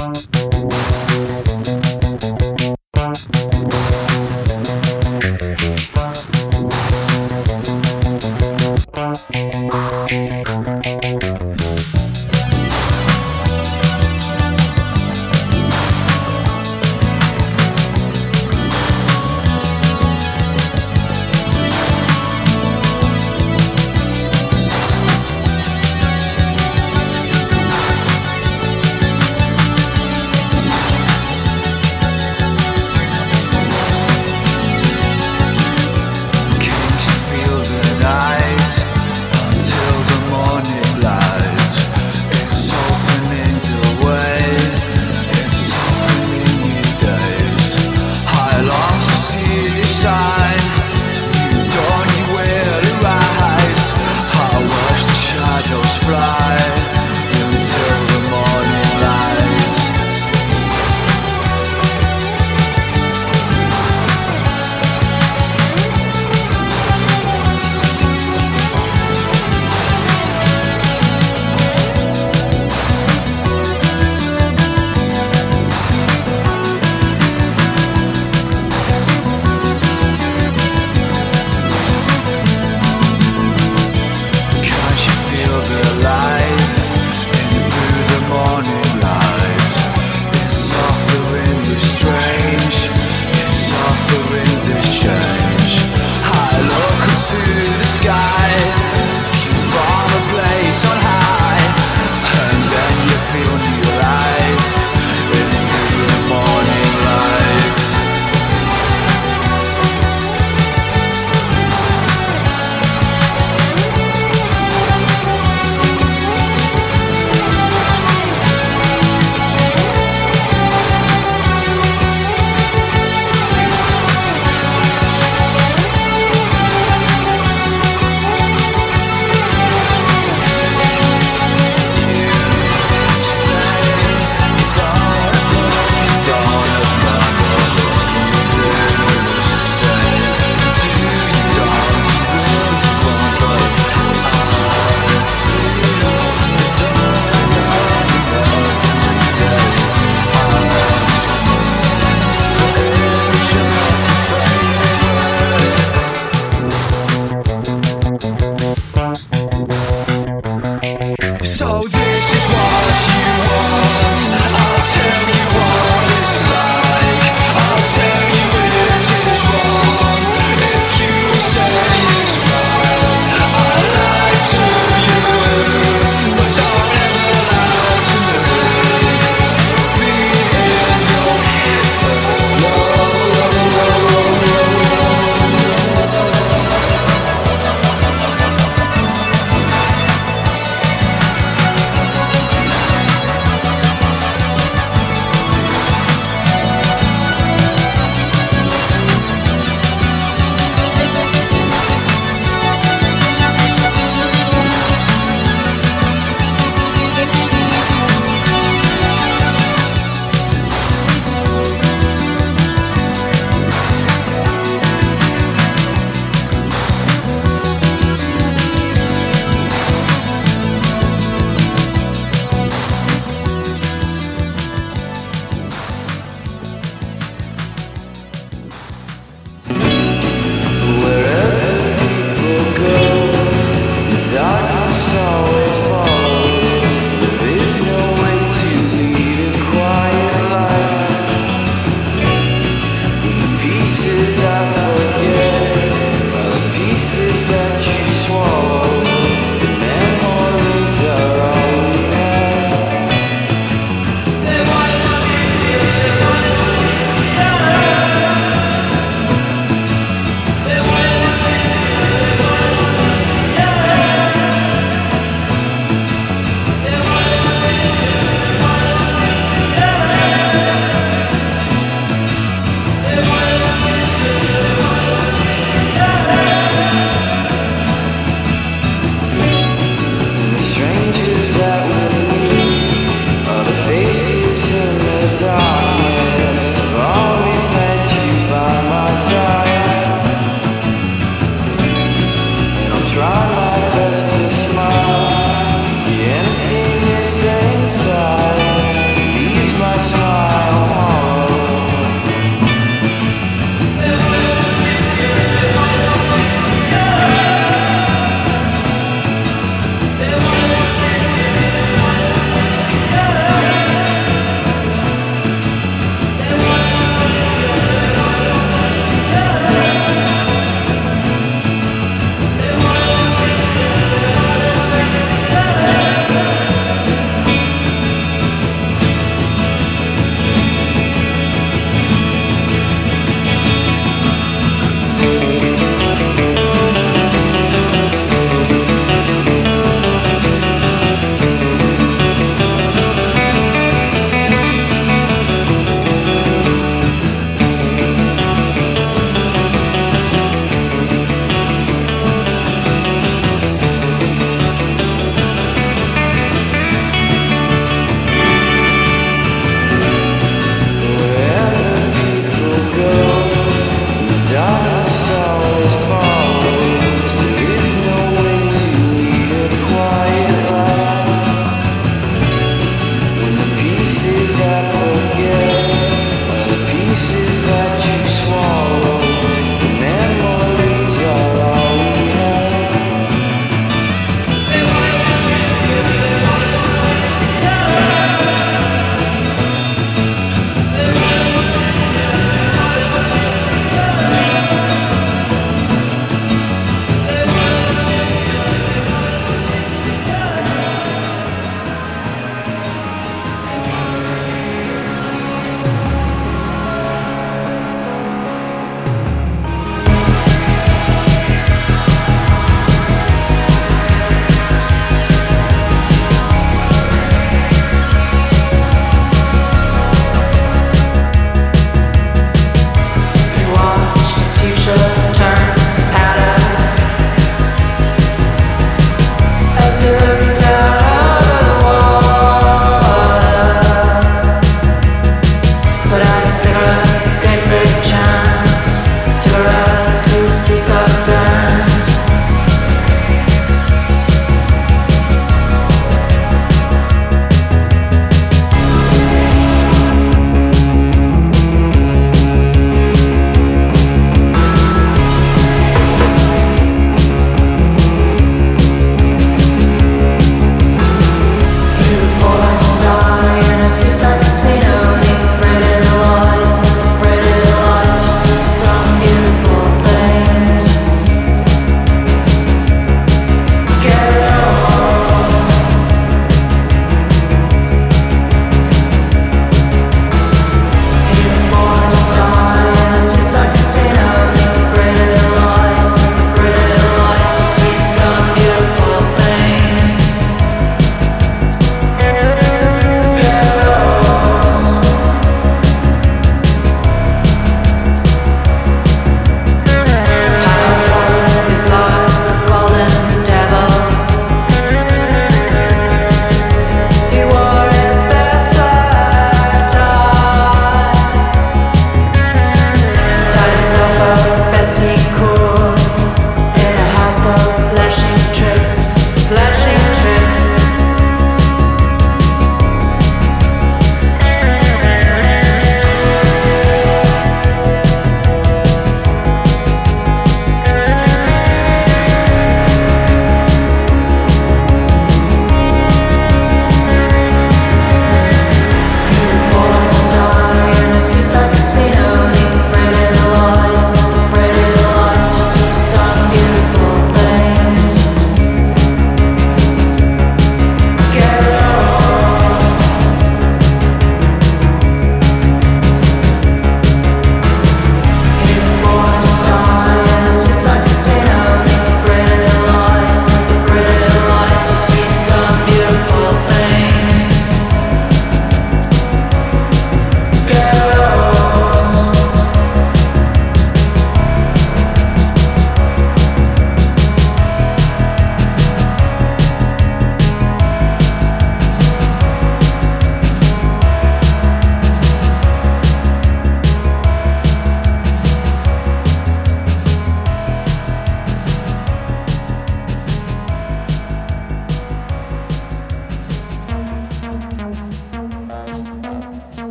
Use my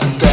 to.